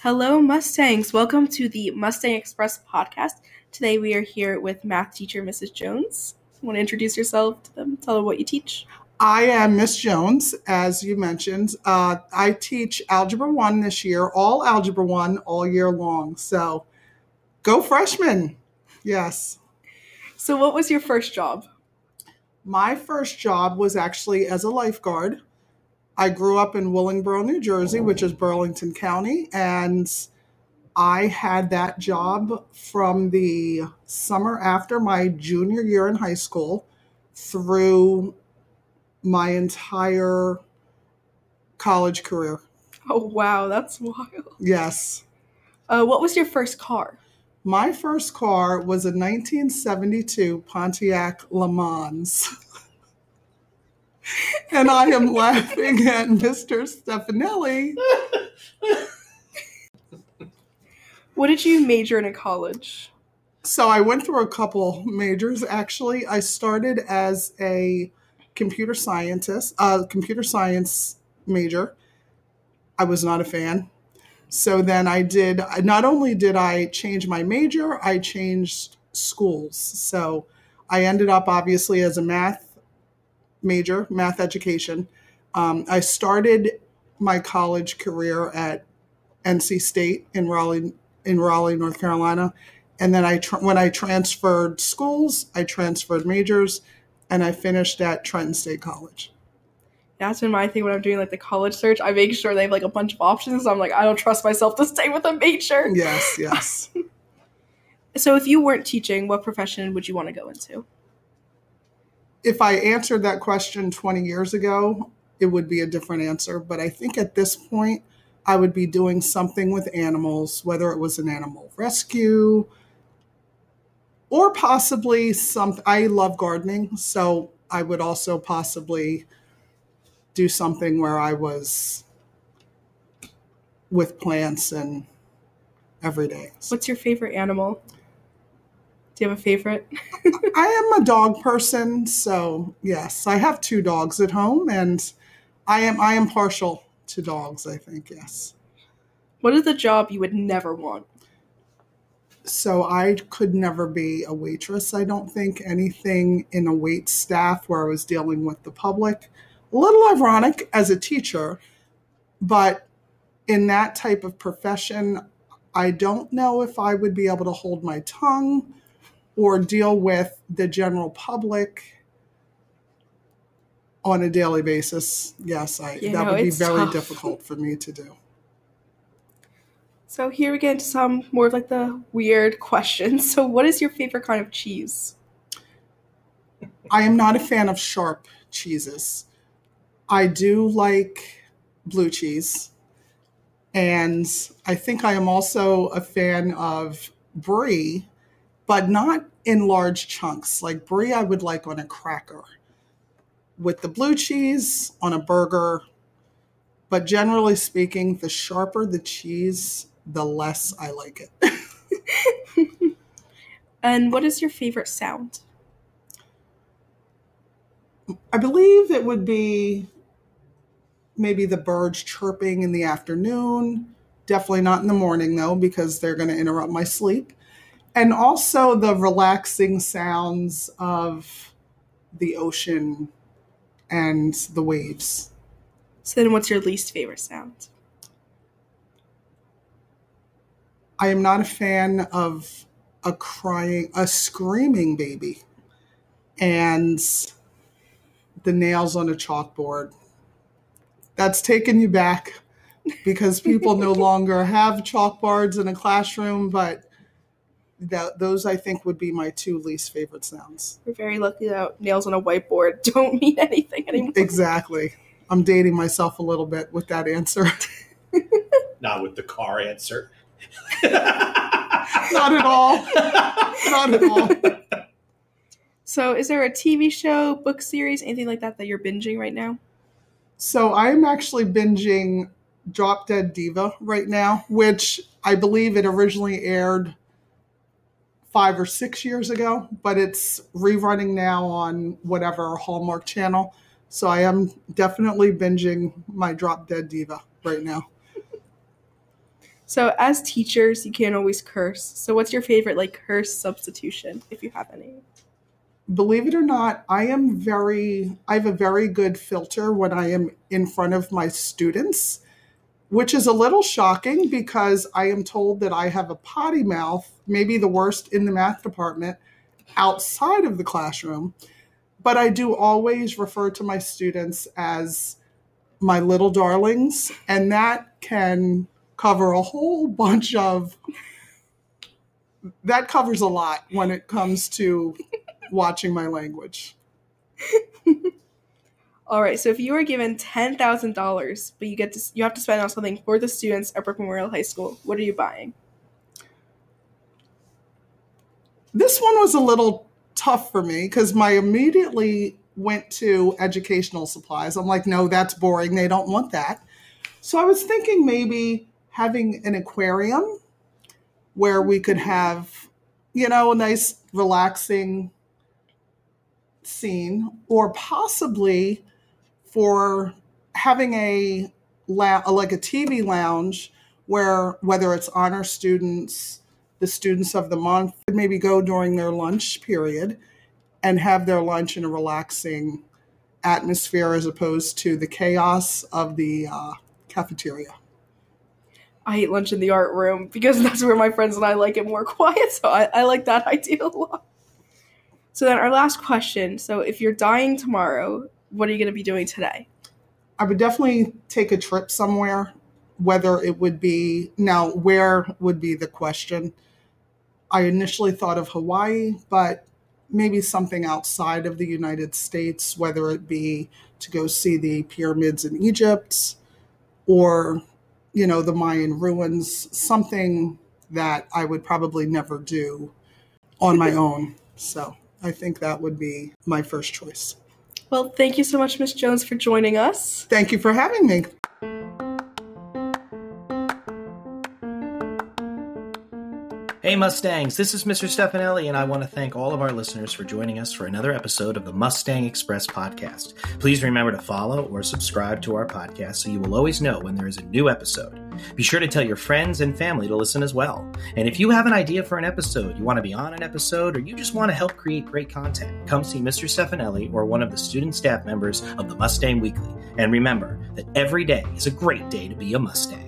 Hello, Mustangs. Welcome to the Mustang Express podcast. Today we are here with math teacher Mrs. Jones. Want to introduce yourself to them? Tell them what you teach. I am Miss Jones, as you mentioned. Uh, I teach Algebra 1 this year, all Algebra 1 all year long. So go freshmen. Yes. So, what was your first job? My first job was actually as a lifeguard. I grew up in Willingboro, New Jersey, which is Burlington County, and I had that job from the summer after my junior year in high school through my entire college career. Oh, wow, that's wild. Yes. Uh, what was your first car? My first car was a 1972 Pontiac Le Mans. and I am laughing at Mr. Stefanelli. What did you major in in college? So I went through a couple majors actually. I started as a computer scientist, uh, computer science major. I was not a fan. So then I did, not only did I change my major, I changed schools. So I ended up obviously as a math major, math education. Um, I started my college career at NC State in Raleigh, in Raleigh, North Carolina, and then I tra- when I transferred schools, I transferred majors, and I finished at Trenton State College. That's been my thing when I'm doing like the college search. I make sure they have like a bunch of options. So I'm like, I don't trust myself to stay with a major. Yes, yes. So if you weren't teaching, what profession would you want to go into? If I answered that question 20 years ago, it would be a different answer. But I think at this point, I would be doing something with animals, whether it was an animal rescue or possibly some. I love gardening, so I would also possibly do something where I was with plants and every day. What's your favorite animal? Do you have a favorite? I am a dog person, so yes, I have two dogs at home, and I am I am partial to dogs. I think yes. What is the job you would never want? So I could never be a waitress. I don't think anything in a wait staff where I was dealing with the public. A little ironic as a teacher, but in that type of profession, I don't know if I would be able to hold my tongue or deal with the general public on a daily basis, yes, I, You that know, would be very tough. difficult for me to do. So here we get into some more of like the weird questions. So what is your favorite kind of cheese? I am not a fan of sharp cheeses. I do like blue cheese. And I think I am also a fan of brie, but not in large chunks. Like brie, I would like on a cracker. With the blue cheese on a burger. But generally speaking, the sharper the cheese, the less I like it. And what is your favorite sound? I believe it would be maybe the birds chirping in the afternoon. Definitely not in the morning, though, because they're going to interrupt my sleep. And also the relaxing sounds of the ocean and the waves. So then what's your least favorite sound? I am not a fan of a crying, a screaming baby and the nails on a chalkboard. That's taken you back because people no longer have chalkboards in a classroom, but that, those I think would be my two least favorite sounds. We're very lucky that nails on a whiteboard don't mean anything anymore. Exactly. I'm dating myself a little bit with that answer. Not with the car answer. Not at all. Not at all. So is there a TV show, book series, anything like that that you're binging right now? So I'm actually binging Drop Dead Diva right now, which I believe it originally aired five or six years ago, but it's rerunning now on whatever Hallmark channel. So I am definitely binging my Drop Dead Diva right now. So, as teachers, you can't always curse. So, what's your favorite like curse substitution, if you have any? Believe it or not, I am very, I have a very good filter when I am in front of my students, which is a little shocking because I am told that I have a potty mouth, maybe the worst in the math department, outside of the classroom. But I do always refer to my students as my little darlings, and that can cover a whole bunch of that covers a lot when it comes to watching my language. All right. So, if you were given ten thousand dollars, but you get to you have to spend on something for the students at Brick Memorial High School, what are you buying? This one was a little tough for me because my immediately went to educational supplies. I'm like, no, that's boring. They don't want that. So I was thinking maybe having an aquarium where we could have, you know, a nice relaxing scene, or possibly for having a like a TV lounge where whether it's honor students, the students of the month, could maybe go during their lunch period and have their lunch in a relaxing atmosphere as opposed to the chaos of the uh, cafeteria. I eat lunch in the art room because that's where my friends and I like it more quiet. So I, I like that idea a lot. So then our last question. So if you're dying tomorrow, what are you going to be doing today? I would definitely take a trip somewhere, whether it would be now where would be the question. I initially thought of Hawaii, but maybe something outside of the United States, whether it be to go see the pyramids in Egypt or, you know, the Mayan ruins, something that I would probably never do on my own. So I think that would be my first choice. Well, thank you so much, Miss Jones, for joining us. Thank you for having me. Hey Mustangs, this is Mr. Stefanelli, and I want to thank all of our listeners for joining us for another episode of the Mustang Express podcast. Please remember to follow or subscribe to our podcast so you will always know when there is a new episode. Be sure to tell your friends and family to listen as well. And if you have an idea for an episode, you want to be on an episode, or you just want to help create great content, come see Mr. Stefanelli or one of the student staff members of the Mustang Weekly. And remember that every day is a great day to be a Mustang.